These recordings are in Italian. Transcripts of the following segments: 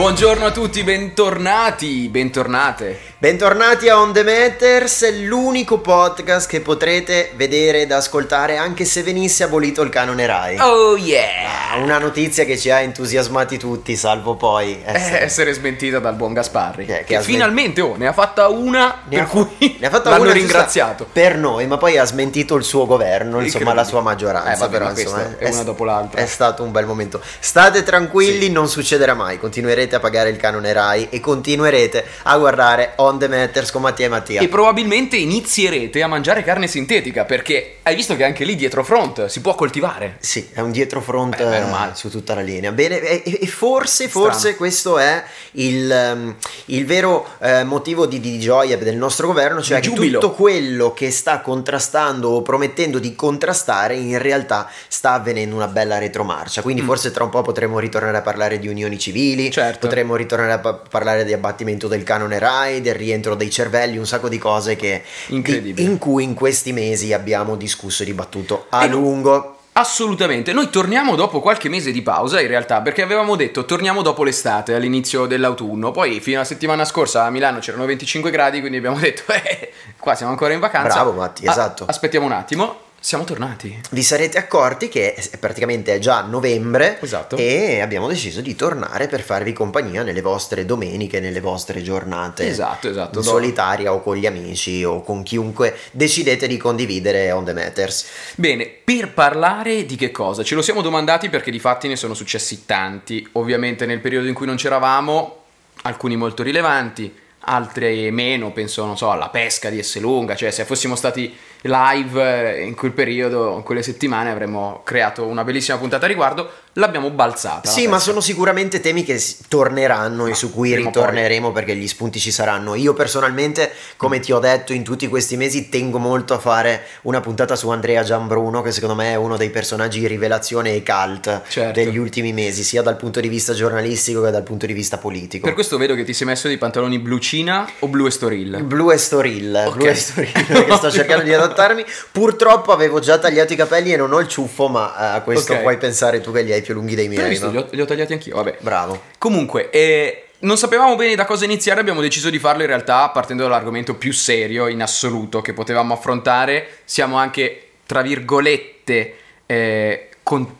Buongiorno a tutti, bentornati, bentornate. Bentornati a On The Matters, l'unico podcast che potrete vedere ed ascoltare anche se venisse abolito il canone Rai. Oh yeah! Ah, Una notizia che ci ha entusiasmati tutti, salvo poi Essere, essere smentita dal buon Gasparri. Che- Che, che finalmente oh, ne ha fatta una Ne per ha, cui ne ha fatta l'hanno una ringraziato. per noi, ma poi ha smentito il suo governo, insomma la sua maggioranza. Eh, vabbè, però, insomma, è una dopo l'altra. È stato un bel momento. State tranquilli, non succederà mai. Continuerete a pagare il canone Rai e continuerete a guardare On The Matters con Mattia e Mattia. E probabilmente inizierete a mangiare carne sintetica perché hai visto che anche lì dietro front si può coltivare. Sì, è un dietrofront Beh, meno eh, su tutta la linea. Bene, e, e forse, forse Strano. questo è il, ehm, il vero eh, motivo di, di gioia del nostro governo, cioè che tutto quello che sta contrastando o promettendo di contrastare in realtà sta avvenendo una bella retromarcia. Quindi forse tra un po' potremo ritornare a parlare di unioni civili, Mm. Certo. potremo ritornare a pa- parlare di abbattimento del canone RAI, del rientro dei cervelli, un sacco di cose che Incredibile. in cui in questi mesi abbiamo discusso e dibattuto a E lungo. Assolutamente, noi torniamo dopo qualche mese di pausa in realtà perché avevamo detto torniamo dopo l'estate, all'inizio dell'autunno, poi fino alla settimana scorsa a Milano c'erano 25 gradi quindi abbiamo detto eh, qua siamo ancora in vacanza. Bravo, Matti, Ah, esatto. aspettiamo un attimo, siamo tornati. vi sarete accorti che è- praticamente è già novembre Esatto. e abbiamo deciso di tornare per farvi compagnia nelle vostre domeniche, nelle vostre giornate Esatto, esatto. solitaria o con gli amici o con chiunque decidete di condividere On The Matters. Bene, per parlare di che cosa? Ce lo siamo domandati perché di fatti ne sono successi tanti. Ovviamente nel periodo in cui non c'eravamo, alcuni molto rilevanti, altri meno, penso, non so, alla pesca di Esselunga, cioè se fossimo stati live eh, in quel periodo, in quelle settimane avremmo creato una bellissima puntata a riguardo, l'abbiamo balzata. la Sì, ma pesca. sono sicuramente temi che torneranno e su cui ritorneremo perché gli spunti ci saranno. Io personalmente, come ti ho detto in tutti questi mesi, tengo molto a fare una puntata su Andrea Gianbruno, che secondo me è uno dei personaggi rivelazione e cult Certo. degli ultimi mesi, sia dal punto di vista giornalistico che dal punto di vista politico. Per questo vedo che ti sei messo di pantaloni blu cina o blu estoril. Blu e Storil, Ok. Blu e Storil, perché sto cercando di adattarmi. Purtroppo avevo già tagliato i capelli e non ho il ciuffo, ma eh, a questo Ok. puoi pensare tu che li hai più lunghi dei miei. visto, no? li ho, li ho tagliati anch'io, vabbè. Bravo. Comunque, eh, non sapevamo bene da cosa iniziare, abbiamo deciso di farlo in realtà partendo dall'argomento più serio in assoluto che potevamo affrontare. Siamo anche, tra virgolette, eh, con-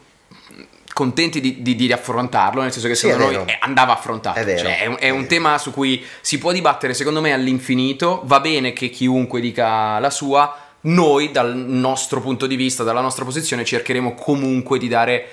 contenti di, di- di affrontarlo, nel senso che Sì, secondo è noi vero. andava affrontato. È Cioè, è un, è è un tema su cui si può dibattere, secondo me, all'infinito. Va bene che chiunque dica la sua. Noi, dal nostro punto di vista, dalla nostra posizione, cercheremo comunque di dare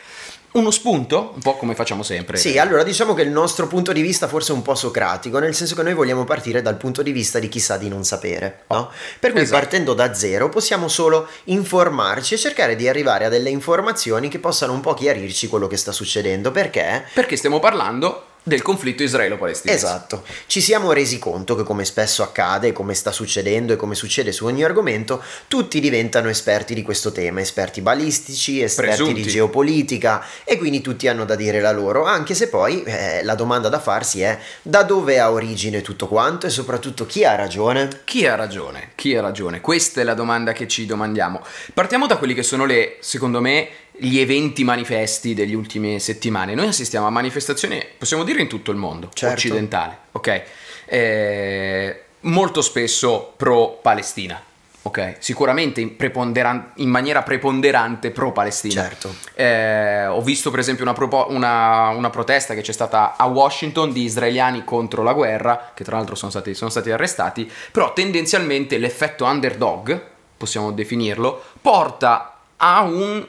uno spunto, un po' come facciamo sempre. Sì, allora diciamo che il nostro punto di vista forse è un po' socratico, nel senso che noi vogliamo partire dal punto di vista di chi sa di non sapere, no? Per cui Esatto. partendo da zero possiamo solo informarci e cercare di arrivare a delle informazioni che possano un po' chiarirci quello che sta succedendo, perché Perché stiamo parlando del conflitto israelo-palestinese. Esatto, ci siamo resi conto che come spesso accade, come sta succedendo e come succede su ogni argomento, tutti diventano esperti di questo tema, esperti balistici, esperti Presunti. di geopolitica e quindi tutti hanno da dire la loro, anche se poi eh, la domanda da farsi è da dove ha origine tutto quanto e soprattutto chi ha ragione? Chi ha ragione? Chi ha ragione? Questa è la domanda che ci domandiamo. Partiamo da quelli che sono le, secondo me, gli eventi manifesti degli ultime settimane. Noi assistiamo a manifestazioni, possiamo dire in tutto il mondo Certo. occidentale, ok? Eh, molto spesso pro-Palestina, ok? Sicuramente in, preponderan- in maniera preponderante pro-Palestina. Certo. Eh, ho visto per esempio una, propo- una- una protesta che c'è stata a Washington di israeliani contro la guerra, che tra l'altro sono stati, sono stati arrestati, però tendenzialmente l'effetto underdog, possiamo definirlo, porta a un,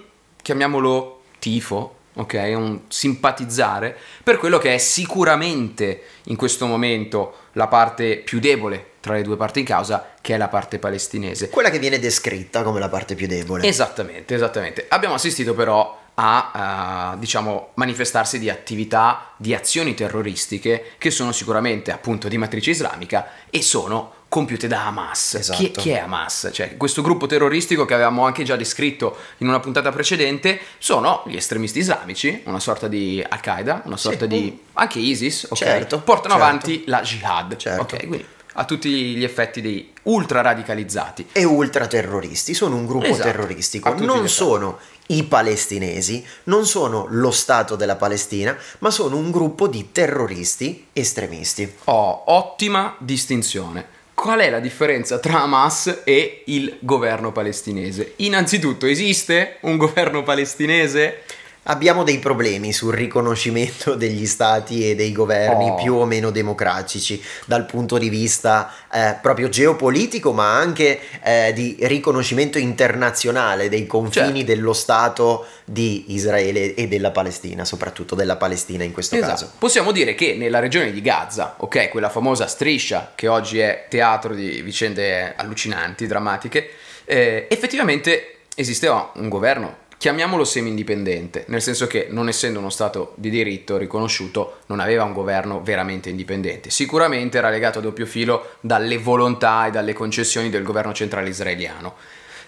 chiamiamolo tifo, ok? Un simpatizzare per quello che è sicuramente in questo momento la parte più debole tra le due parti in causa, che è la parte palestinese. Quella che viene descritta come la parte più debole. Esattamente, esattamente. Abbiamo assistito però a, eh, diciamo, manifestarsi di attività, di azioni terroristiche che sono sicuramente appunto di matrice islamica e sono compiute da Hamas. Esatto. Chi, chi è Hamas? Cioè, questo gruppo terroristico che avevamo anche già descritto in una puntata precedente sono gli estremisti islamici, una sorta di Al-Qaeda, una sorta Sì. di anche ISIS, ok? Certo, Portano certo. avanti la jihad. Certo. Ok, quindi a tutti gli effetti dei ultra radicalizzati. E ultraterroristi, sono un gruppo Esatto, terroristico, non sono i palestinesi, non sono lo Stato della Palestina, ma sono un gruppo di terroristi estremisti. Oh, ottima distinzione. Qual è la differenza tra Hamas e il governo palestinese? Innanzitutto, esiste un governo palestinese? Abbiamo dei problemi sul riconoscimento degli stati e dei governi Oh. più o meno democratici dal punto di vista eh, proprio geopolitico, ma anche eh, di riconoscimento internazionale dei confini Certo. dello Stato di Israele e della Palestina, soprattutto della Palestina in questo Esatto. caso. Possiamo dire che nella regione di Gaza, ok, quella famosa striscia che oggi è teatro di vicende allucinanti, drammatiche, eh, effettivamente esisteva un governo, chiamiamolo semi-indipendente, nel senso che non essendo uno Stato di diritto riconosciuto, non aveva un governo veramente indipendente. Sicuramente era legato a doppio filo dalle volontà e dalle concessioni del governo centrale israeliano.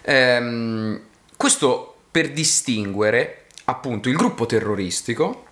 Ehm, questo per distinguere appunto il gruppo terroristico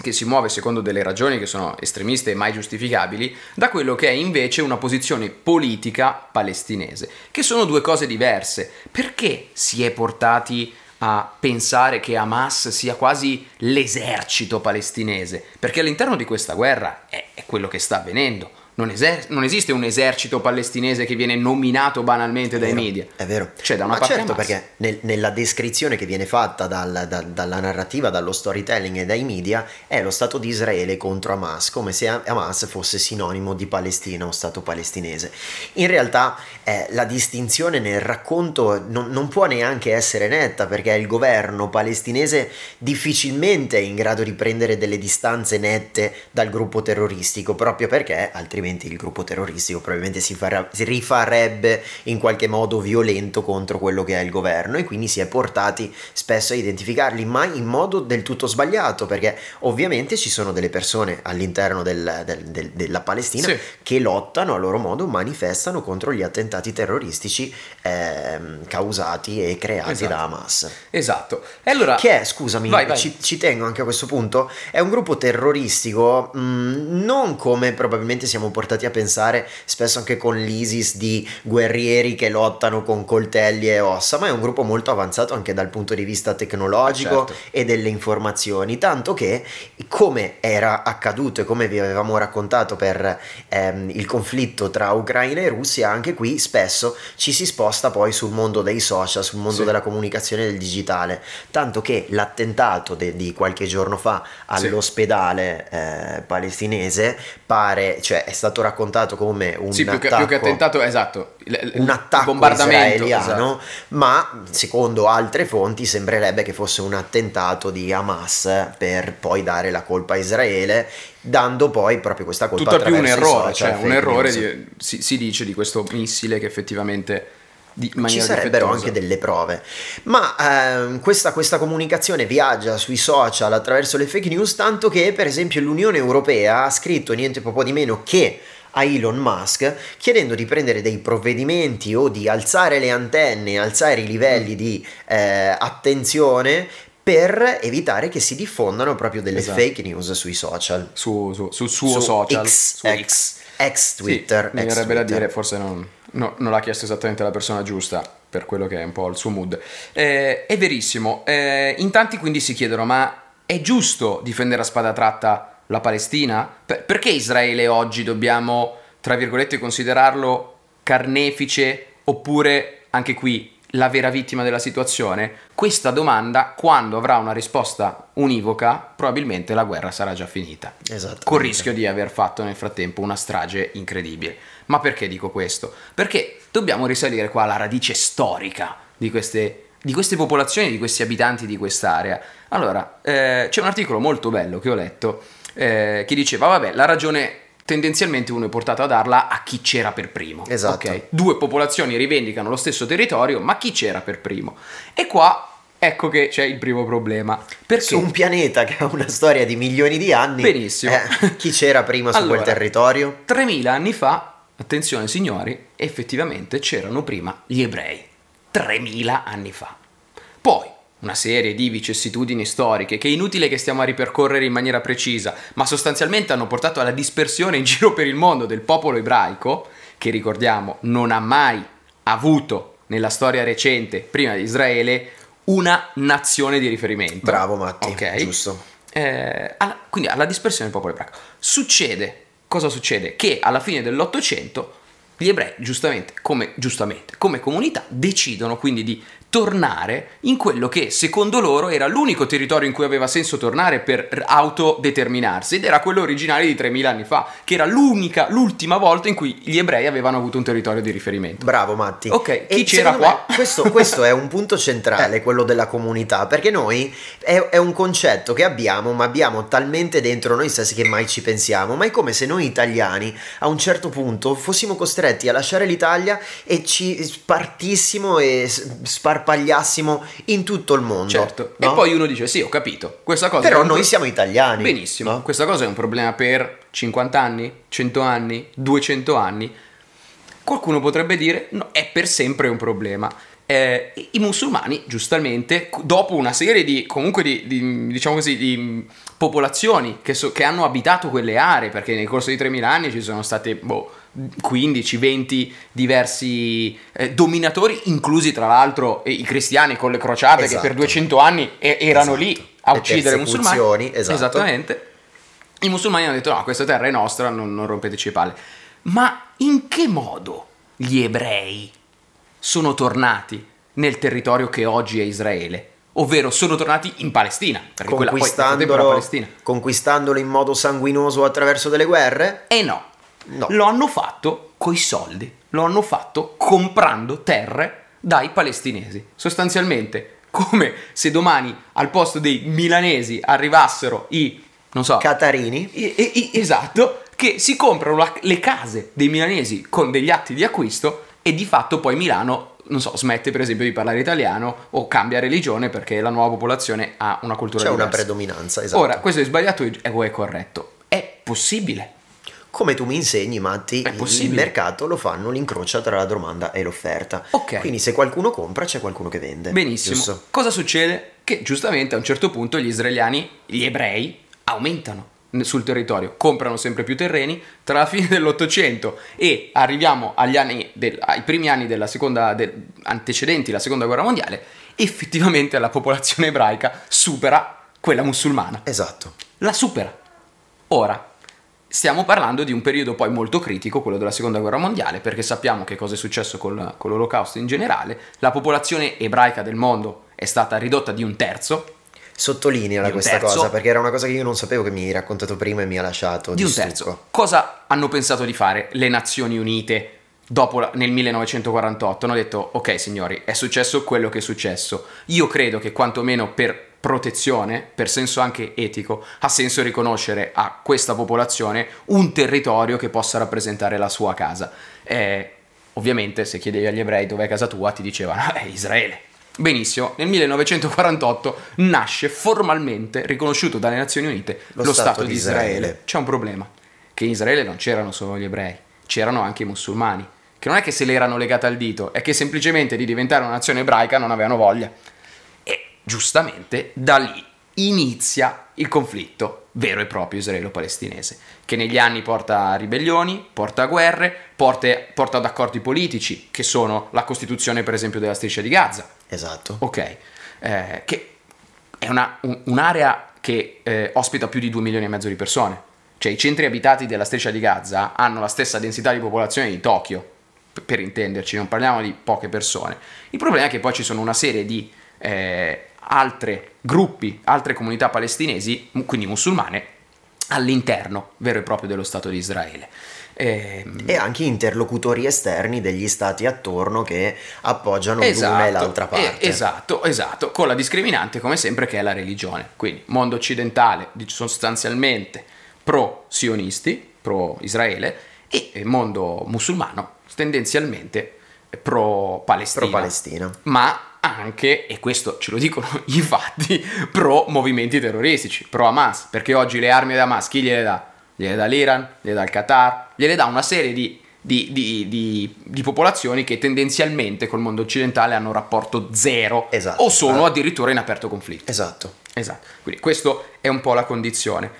che si muove secondo delle ragioni che sono estremiste e mai giustificabili, da quello che è invece una posizione politica palestinese, che sono due cose diverse. Perché si è portati a pensare che Hamas sia quasi l'esercito palestinese? Perché all'interno di questa guerra è, è quello che sta avvenendo. Non, eser- non esiste un esercito palestinese che viene nominato banalmente dai vero, media. È vero. C'è da una Ma parte certo, perché nel- nella descrizione che viene fatta dal- dal- dalla narrativa, dallo storytelling e dai media, è lo Stato di Israele contro Hamas, come se Hamas fosse sinonimo di Palestina o Stato palestinese. In realtà eh, la distinzione nel racconto non, non può neanche essere netta, perché il governo palestinese difficilmente è in grado di prendere delle distanze nette dal gruppo terroristico, proprio perché altrimenti il gruppo terroristico probabilmente si, farà- si rifarebbe in qualche modo violento contro quello che è il governo e quindi si è portati spesso a identificarli, ma in modo del tutto sbagliato, perché ovviamente ci sono delle persone all'interno del- del- del- della Palestina Sì. che lottano a loro modo, manifestano contro gli attentati terroristici ehm, causati e creati Esatto. da Hamas. Esatto. E allora... Che è, scusami, Vai, vai. Ci, ci tengo anche a questo punto, è un gruppo terroristico mh, non come probabilmente siamo portati a pensare spesso anche con l'ISIS di guerrieri che lottano con coltelli e ossa, ma è un gruppo molto avanzato anche dal punto di vista tecnologico Certo. e delle informazioni, tanto che come era accaduto e come vi avevamo raccontato per ehm, il conflitto tra Ucraina e Russia, anche qui spesso ci si sposta poi sul mondo dei social, sul mondo Sì. della comunicazione e del digitale, tanto che l'attentato de- di qualche giorno fa Sì. all'ospedale eh, palestinese pare, cioè è stato raccontato come un Sì, più che, più che attentato, esatto. il- un attacco israeliano, esatto. ma secondo altre fonti sembrerebbe che fosse un attentato di Hamas per poi dare la colpa a Israele, dando poi proprio questa colpa Tutt'al più un errore, cioè un errore di- si, si dice di questo missile che effettivamente di Ci sarebbero difettosa. anche delle prove, ma ehm, questa, questa comunicazione viaggia sui social attraverso le fake news, tanto che per esempio l'Unione Europea ha scritto niente po' di meno che a Elon Musk chiedendo di prendere dei provvedimenti o di alzare le antenne, alzare i livelli Mm. di eh, attenzione per evitare che si diffondano proprio delle Esatto. fake news sui social. su, su- sul suo Su social, X, su X, Sì, Twitter. mi ex verrebbe da dire, forse non, no, non l'ha chiesto esattamente la persona giusta per quello che è un po' il suo mood. Eh, è verissimo. Eh, in tanti quindi si chiedono: ma è giusto difendere a spada tratta la Palestina? Per- perché Israele oggi dobbiamo, tra virgolette, considerarlo carnefice oppure anche qui la vera vittima della situazione? Questa domanda, quando avrà una risposta univoca, probabilmente la guerra sarà già finita Esatto. col rischio di aver fatto nel frattempo una strage incredibile. Ma perché dico questo? Perché dobbiamo risalire qua alla radice storica di queste, di queste popolazioni, di questi abitanti di quest'area. Allora, eh, c'è un articolo molto bello che ho letto eh, che diceva, vabbè, la ragione tendenzialmente uno è portato a darla a chi c'era per primo. Esatto. ok? Due popolazioni rivendicano lo stesso territorio, ma chi c'era per primo? E qua ecco che c'è il primo problema. Perché Su un pianeta che ha una storia di milioni di anni. Benissimo. eh, chi c'era prima su Allora, quel territorio? 3000 anni fa, attenzione signori, effettivamente c'erano prima gli ebrei. 3000 anni fa. Poi, una serie di vicissitudini storiche che è inutile che stiamo a ripercorrere in maniera precisa, ma sostanzialmente hanno portato alla dispersione in giro per il mondo del popolo ebraico, che ricordiamo non ha mai avuto nella storia recente, prima di Israele, una nazione di riferimento. Bravo Matti, Ok. giusto. Eh, alla- quindi alla dispersione del popolo ebraico. Succede, cosa succede? Che alla fine dell'Ottocento gli ebrei, giustamente come, giustamente, come comunità, decidono quindi di tornare in quello che secondo loro era l'unico territorio in cui aveva senso tornare per autodeterminarsi ed era quello originario di 3000 anni fa, che era l'unica, l'ultima volta in cui gli ebrei avevano avuto un territorio di riferimento. Bravo Matti. Ok, chi E c'era qua? Questo, questo è un punto centrale, Eh. quello della comunità, perché noi è, è un concetto che abbiamo, ma abbiamo talmente dentro noi stessi che mai ci pensiamo. Ma è come se noi italiani a un certo punto fossimo costretti a lasciare l'Italia e ci spartissimo e sparpagliassimo in tutto il mondo. Certo. no? E poi uno dice: Sì, ho capito. Questa cosa Però noi pro- siamo italiani. Benissimo. no? Questa cosa è un problema per 50 anni, 100 anni, 200 anni. Qualcuno potrebbe dire: No, è per sempre un problema. Eh, i- musulmani, giustamente, dopo una serie di comunque di, di, diciamo così, di popolazioni che, so- che hanno abitato quelle aree, perché nel corso di 3000 anni ci sono stati boh, 15-20 diversi eh, dominatori, inclusi tra l'altro eh, i cristiani con le crociate che per Esatto. 200 anni e- erano Esatto. lì a uccidere i musulmani. esatto. Esattamente. I musulmani hanno detto: no, questa terra è nostra, non, non rompeteci le palle. Ma in che modo gli ebrei sono tornati nel territorio che oggi è Israele? Ovvero sono tornati in Palestina, perché quella poi Palestina. conquistandolo in modo sanguinoso attraverso delle guerre? E no, No. lo hanno fatto coi soldi, lo hanno fatto comprando terre dai palestinesi. Sostanzialmente, come se domani al posto dei milanesi arrivassero i, non so, Catarini? I- i- esatto, che si comprano la- le case dei milanesi con degli atti di acquisto e di fatto poi Milano, non so, smette per esempio di parlare italiano o cambia religione perché la nuova popolazione ha una cultura C'è una diversa. predominanza, esatto. Ora, questo è sbagliato o è corretto? È possibile. Come tu mi insegni, Matti, È il possibile. mercato lo fanno l'incrocio tra la domanda e l'offerta. Ok. Quindi se qualcuno compra c'è qualcuno che vende. Benissimo. Giusto? Cosa succede? Che giustamente a un certo punto gli israeliani, gli ebrei, aumentano sul territorio, comprano sempre più terreni. Tra la fine dell'Ottocento e arriviamo agli anni del- ai primi anni della seconda, del- antecedenti la seconda guerra mondiale, effettivamente la popolazione ebraica supera quella musulmana. Esatto. La supera. Ora, stiamo parlando di un periodo poi molto critico, quello della seconda guerra mondiale, perché sappiamo che cosa è successo col- con l'olocausto in generale. La popolazione ebraica del mondo è stata ridotta di un terzo, Sottolineala Di questa terzo. cosa perché era una cosa che io non sapevo che mi hai raccontato prima e mi ha lasciato di un stucco. terzo. Cosa hanno pensato di fare le Nazioni Unite dopo la- nel 1948? Hanno detto, ok signori, è successo quello che è successo. Io credo che quantomeno per protezione, per senso anche etico, ha senso riconoscere a questa popolazione un territorio che possa rappresentare la sua casa. Eh, ovviamente se chiedevi agli ebrei dov'è casa tua ti dicevano, è Israele. Benissimo, nel 1948 nasce formalmente, riconosciuto dalle Nazioni Unite, Lo lo, Stato Stato, di Israele. Israele. C'è un problema, che in Israele non c'erano solo gli ebrei, c'erano anche i musulmani, che non è che se l'erano legate al dito, è che semplicemente di diventare una nazione ebraica non avevano voglia. Giustamente da lì inizia il conflitto vero e proprio israelo-palestinese, che negli anni porta a ribellioni, porta a guerre, porta, porta ad accordi politici, che sono la costituzione per esempio della striscia di Gaza, Esatto. Ok, eh, che è una- un- un'area che eh, ospita più di 2 milioni e mezzo di persone. Cioè i centri abitati della striscia di Gaza hanno la stessa densità di popolazione di Tokyo, per intenderci, non parliamo di poche persone. Il problema è che poi ci sono una serie di eh, altre gruppi, altre comunità palestinesi, quindi musulmane, all'interno vero e proprio dello Stato di Israele. Ehm, E anche interlocutori esterni degli stati attorno che appoggiano l'una e l'altra parte. esatto, esatto, con la discriminante come sempre che è la religione. Quindi mondo occidentale sostanzialmente pro-sionisti, pro-Israele, e mondo musulmano tendenzialmente pro-Palestina. Pro-Palestina. Ma anche, e questo ce lo dicono i fatti, pro movimenti terroristici, pro Hamas, perché oggi le armi ad Hamas chi gliele dà? Gliele dà l'Iran, gliele dà il Qatar, gliele dà una serie di, di- di- di- popolazioni che tendenzialmente col mondo occidentale hanno un rapporto zero Esatto. o sono addirittura in aperto conflitto. Esatto. Esatto, quindi questa è un po' la condizione.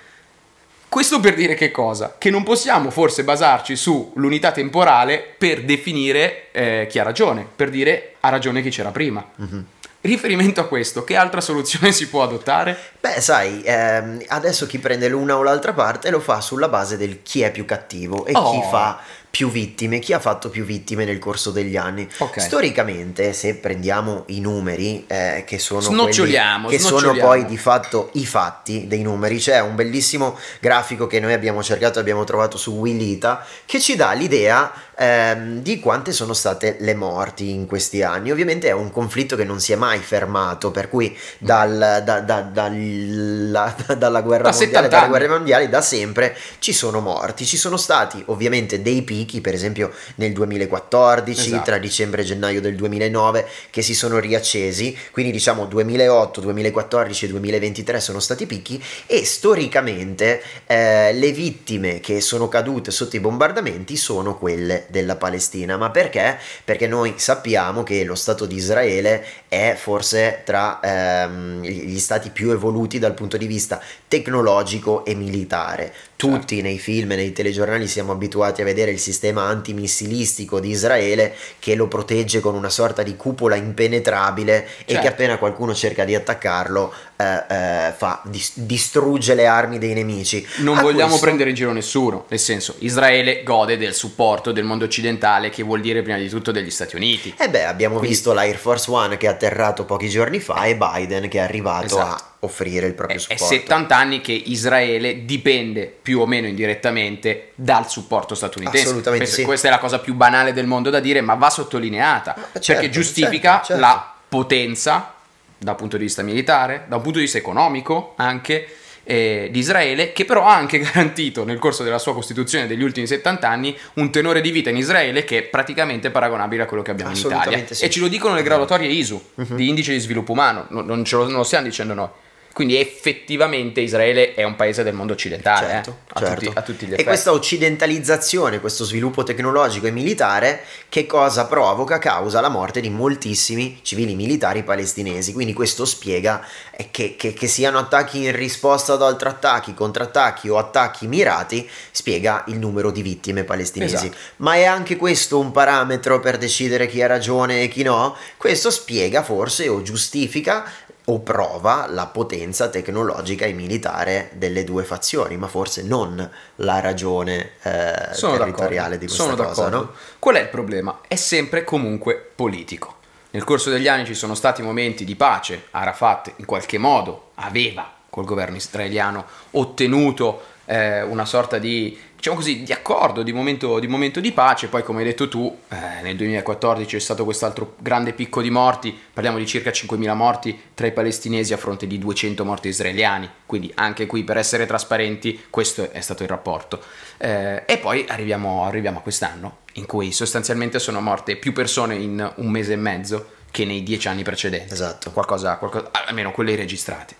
Questo per dire che cosa? Che non possiamo forse basarci sull'unità temporale per definire eh, chi ha ragione, per dire ha ragione chi c'era prima. Mm-hmm. Riferimento a questo, che altra soluzione si può adottare? Beh, sai, ehm, adesso chi prende l'una o l'altra parte lo fa sulla base del chi è più cattivo e oh. chi fa più vittime, chi ha fatto più vittime nel corso degli anni. Okay. Storicamente, se prendiamo i numeri, eh, che sono quelli che sono poi di fatto i fatti dei numeri, c'è un bellissimo grafico che noi abbiamo cercato e abbiamo trovato su Willita che ci dà l'idea ehm, di quante sono state le morti in questi anni. Ovviamente è un conflitto che non si è mai fermato, per cui dal, da, da, dalla, dalla guerra da mondiale, dalle guerre mondiali, da sempre ci sono morti. Ci sono stati ovviamente dei picchi picchi, per esempio nel 2014, esatto. tra dicembre e gennaio del 2009, che si sono riaccesi, quindi diciamo 2008, 2014 e 2023 sono stati picchi e storicamente eh, le vittime che sono cadute sotto i bombardamenti sono quelle della Palestina. Ma perché? Perché noi sappiamo che lo Stato di Israele è forse tra ehm, gli stati più evoluti dal punto di vista tecnologico e militare. Tutti certo. nei film e nei telegiornali siamo abituati a vedere il sistema antimissilistico di Israele che lo protegge con una sorta di cupola impenetrabile certo. e che certo. appena qualcuno cerca di attaccarlo eh, eh, fa, dis- distrugge le armi dei nemici. Non a vogliamo questo... prendere in giro nessuno, nel senso Israele gode del supporto del mondo occidentale che vuol dire prima di tutto degli Stati Uniti. E eh beh, abbiamo Quindi... visto l'Air Force One che è atterrato pochi giorni fa e Biden che è arrivato esatto. a offrire il proprio supporto. È 70 anni che Israele dipende più o meno indirettamente dal supporto statunitense. Assolutamente questa, sì. questa è la cosa più banale del mondo da dire, ma va sottolineata certo, perché giustifica certo, certo. la potenza dal punto di vista militare, da un punto di vista economico anche eh, di Israele, che però ha anche garantito nel corso della sua costituzione degli ultimi 70 anni un tenore di vita in Israele che è praticamente paragonabile a quello che abbiamo in Italia. Sì. E ce lo dicono le graduatorie ISU uh-huh. di indice di sviluppo umano, non, non, ce lo, non lo stiamo dicendo noi. Quindi effettivamente Israele è un paese del mondo occidentale, certo, eh? a, certo. tutti, a, tutti, gli effetti. E questa occidentalizzazione, questo sviluppo tecnologico e militare, che cosa provoca? Causa la morte di moltissimi civili militari palestinesi. Quindi questo spiega che, che, che siano attacchi in risposta ad altri attacchi, contrattacchi o attacchi mirati, spiega il numero di vittime palestinesi. Esatto. Ma è anche questo un parametro per decidere chi ha ragione e chi no? Questo spiega forse o giustifica o prova la potenza tecnologica e militare delle due fazioni, ma forse non la ragione eh, territoriale di questa Sono cosa. No? Qual è il problema? È sempre comunque politico. Nel corso degli anni ci sono stati momenti di pace, Arafat in qualche modo aveva col governo israeliano ottenuto eh, una sorta di diciamo così, di accordo, di momento, di momento, di pace. Poi, come hai detto tu, eh, nel 2014 c'è stato quest'altro grande picco di morti. Parliamo di circa 5.000 morti tra i palestinesi a fronte di 200 morti israeliani. Quindi, anche qui, per essere trasparenti, questo è stato il rapporto. Eh, e poi arriviamo, arriviamo, a quest'anno, in cui sostanzialmente sono morte più persone in un mese e mezzo che nei dieci anni precedenti. Esatto. Qualcosa, qualcosa almeno quelle registrate.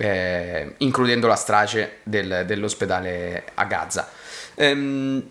Eh, includendo la strage del, dell'ospedale a Gaza. Ehm,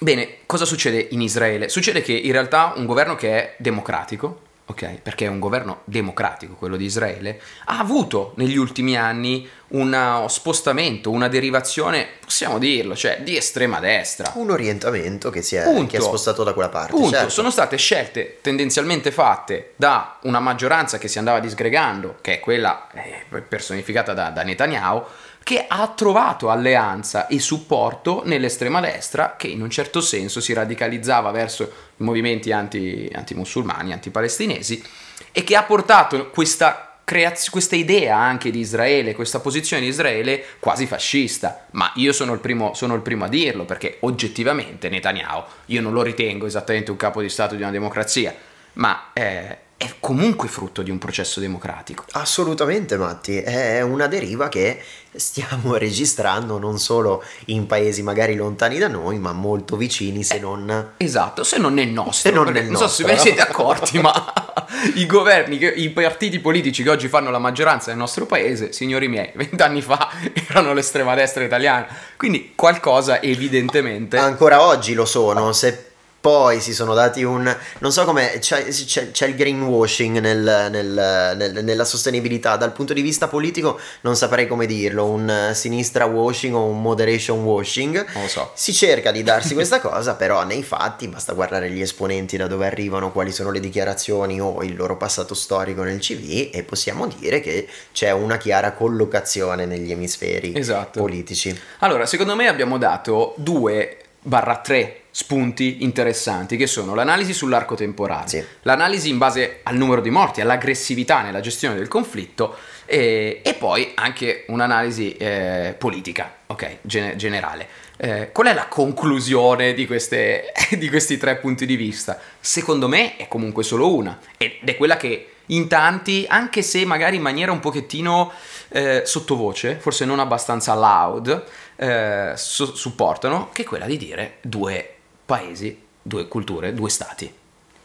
bene, cosa succede in Israele? Succede che in realtà un governo che è democratico, ok? Perché è un governo democratico quello di Israele, ha avuto negli ultimi anni uno spostamento, una derivazione, possiamo dirlo, cioè di estrema destra. Un orientamento che si è, che è spostato da quella parte. Punto. Certo. Sono state scelte tendenzialmente fatte da una maggioranza che si andava disgregando, che è quella eh, personificata da, da Netanyahu, che ha trovato alleanza e supporto nell'estrema destra che in un certo senso si radicalizzava verso i movimenti anti, anti-musulmani, anti-palestinesi e che ha portato questa, creaz- questa idea anche di Israele, questa posizione di Israele quasi fascista. Ma io sono il primo, sono il primo a dirlo perché oggettivamente Netanyahu io non lo ritengo esattamente un capo di Stato di una democrazia, ma eh, è comunque frutto di un processo democratico. Assolutamente, Matti, è una deriva che stiamo registrando non solo in paesi magari lontani da noi, ma molto vicini, se non... Esatto, se non nel nostro. Se non, nel non nostro, so se ve ne siete accorti, ma i governi, i partiti politici che oggi fanno la maggioranza nel nostro paese, signori miei, vent'anni fa erano l'estrema destra italiana. Quindi qualcosa evidentemente... Ancora oggi lo sono, se poi si sono dati un... non so come... c'è, c'è, c'è il greenwashing nel, nel, nel, nella sostenibilità, dal punto di vista politico non saprei come dirlo, un sinistra washing o un moderation washing. Non lo so. Si cerca di darsi questa cosa, però nei fatti basta guardare gli esponenti da dove arrivano, quali sono le dichiarazioni o il loro passato storico nel CV e possiamo dire che c'è una chiara collocazione negli emisferi Esatto. politici. Allora, secondo me abbiamo dato due barra tre spunti interessanti che sono l'analisi sull'arco temporale, Sì. l'analisi in base al numero di morti, all'aggressività nella gestione del conflitto e, e poi anche un'analisi eh, politica, ok, gene- generale. Eh, qual è la conclusione di, queste- di questi tre punti di vista? Secondo me è comunque solo una ed è quella che in tanti, anche se magari in maniera un pochettino eh, sottovoce, forse non abbastanza loud, eh, supportano, che è quella di dire due paesi, due culture, due stati.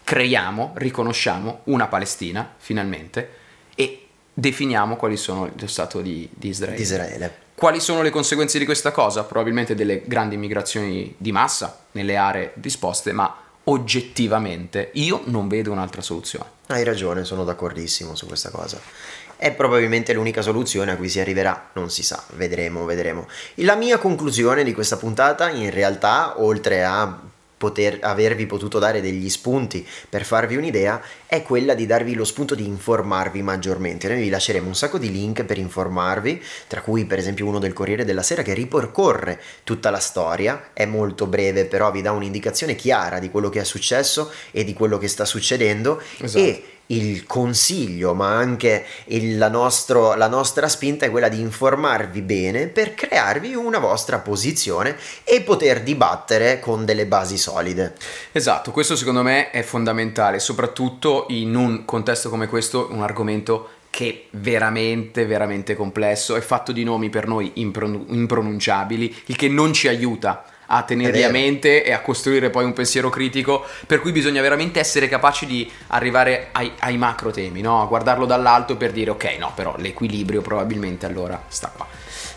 Creiamo, riconosciamo una Palestina, finalmente, e definiamo quali sono lo Stato di, di Israele. Di Israele. Quali sono le conseguenze di questa cosa? Probabilmente delle grandi migrazioni di massa nelle aree disposte, ma oggettivamente io non vedo un'altra soluzione. Hai ragione, sono d'accordissimo su questa cosa. È probabilmente l'unica soluzione a cui si arriverà, non si sa, vedremo, vedremo. La mia conclusione di questa puntata, in realtà, oltre a poter avervi potuto dare degli spunti per farvi un'idea, è quella di darvi lo spunto di informarvi maggiormente. Noi vi lasceremo un sacco di link per informarvi, tra cui per esempio uno del Corriere della Sera che ripercorre tutta la storia, è molto breve però vi dà un'indicazione chiara di quello che è successo e di quello che sta succedendo Esatto. e il consiglio, ma anche il- la, nostro- la nostra spinta è quella di informarvi bene per crearvi una vostra posizione e poter dibattere con delle basi solide. Esatto, questo secondo me è fondamentale, soprattutto in un contesto come questo, un argomento che veramente, veramente complesso, è fatto di nomi per noi impron- impronunciabili, il che non ci aiuta a tenerli a mente e a costruire poi un pensiero critico, per cui bisogna veramente essere capaci di arrivare ai, ai macro temi, no? a guardarlo dall'alto per dire ok, no, però l'equilibrio probabilmente allora sta qua.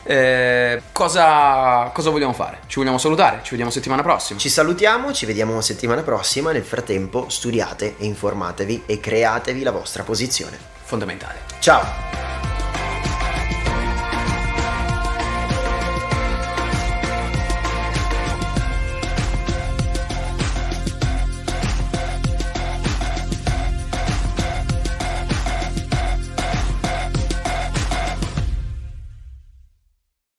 Eh, cosa, cosa vogliamo fare? Ci vogliamo salutare? Ci vediamo settimana prossima. Ci salutiamo, ci vediamo settimana prossima, nel frattempo studiate e informatevi e createvi la vostra posizione. Fondamentale. Ciao!